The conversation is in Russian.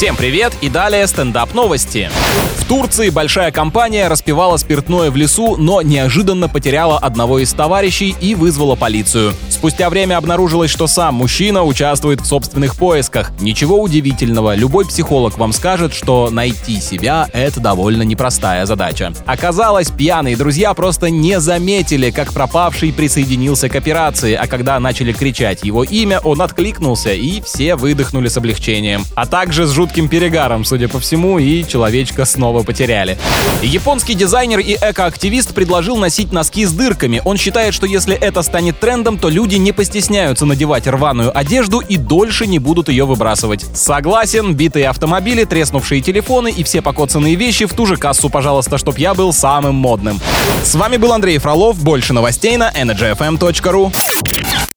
Всем привет и далее стендап новости. В Турции большая компания распивала спиртное в лесу, но неожиданно потеряла одного из товарищей и вызвала полицию. Спустя время обнаружилось, что сам мужчина участвует в собственных поисках. Ничего удивительного, любой психолог вам скажет, что найти себя — это довольно непростая задача. Оказалось, пьяные друзья просто не заметили, как пропавший присоединился к операции, а когда начали кричать его имя, он откликнулся, и все выдохнули с облегчением. А также с жутким перегаром, судя по всему, и человечка снова потеряли. Японский дизайнер и экоактивист предложил носить носки с дырками. Он считает, что если это станет трендом, то люди не постесняются надевать рваную одежду и дольше не будут ее выбрасывать. Согласен, битые автомобили, треснувшие телефоны и все покоцанные вещи в ту же кассу, пожалуйста, чтоб я был самым модным. С вами был Андрей Фролов. Больше новостей на energyfm.ru.